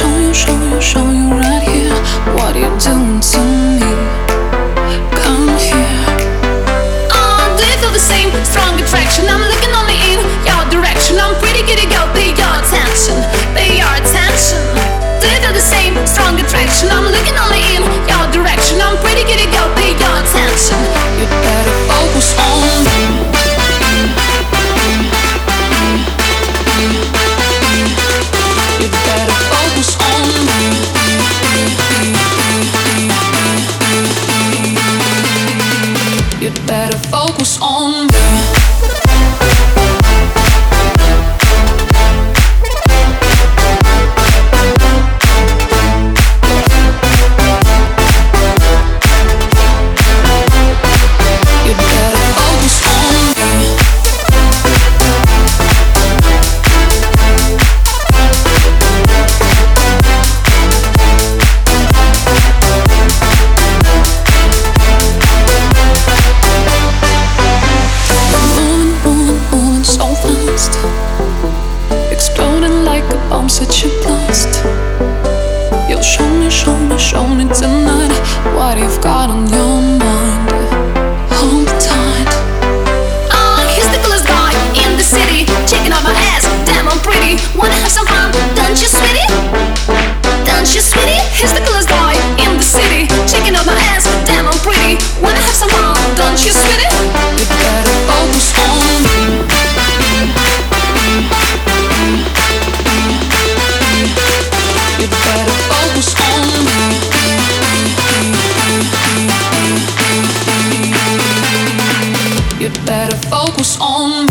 Show you, show you, show you right here what you're doing to me. You better focus on me. Got on your You better focus on me.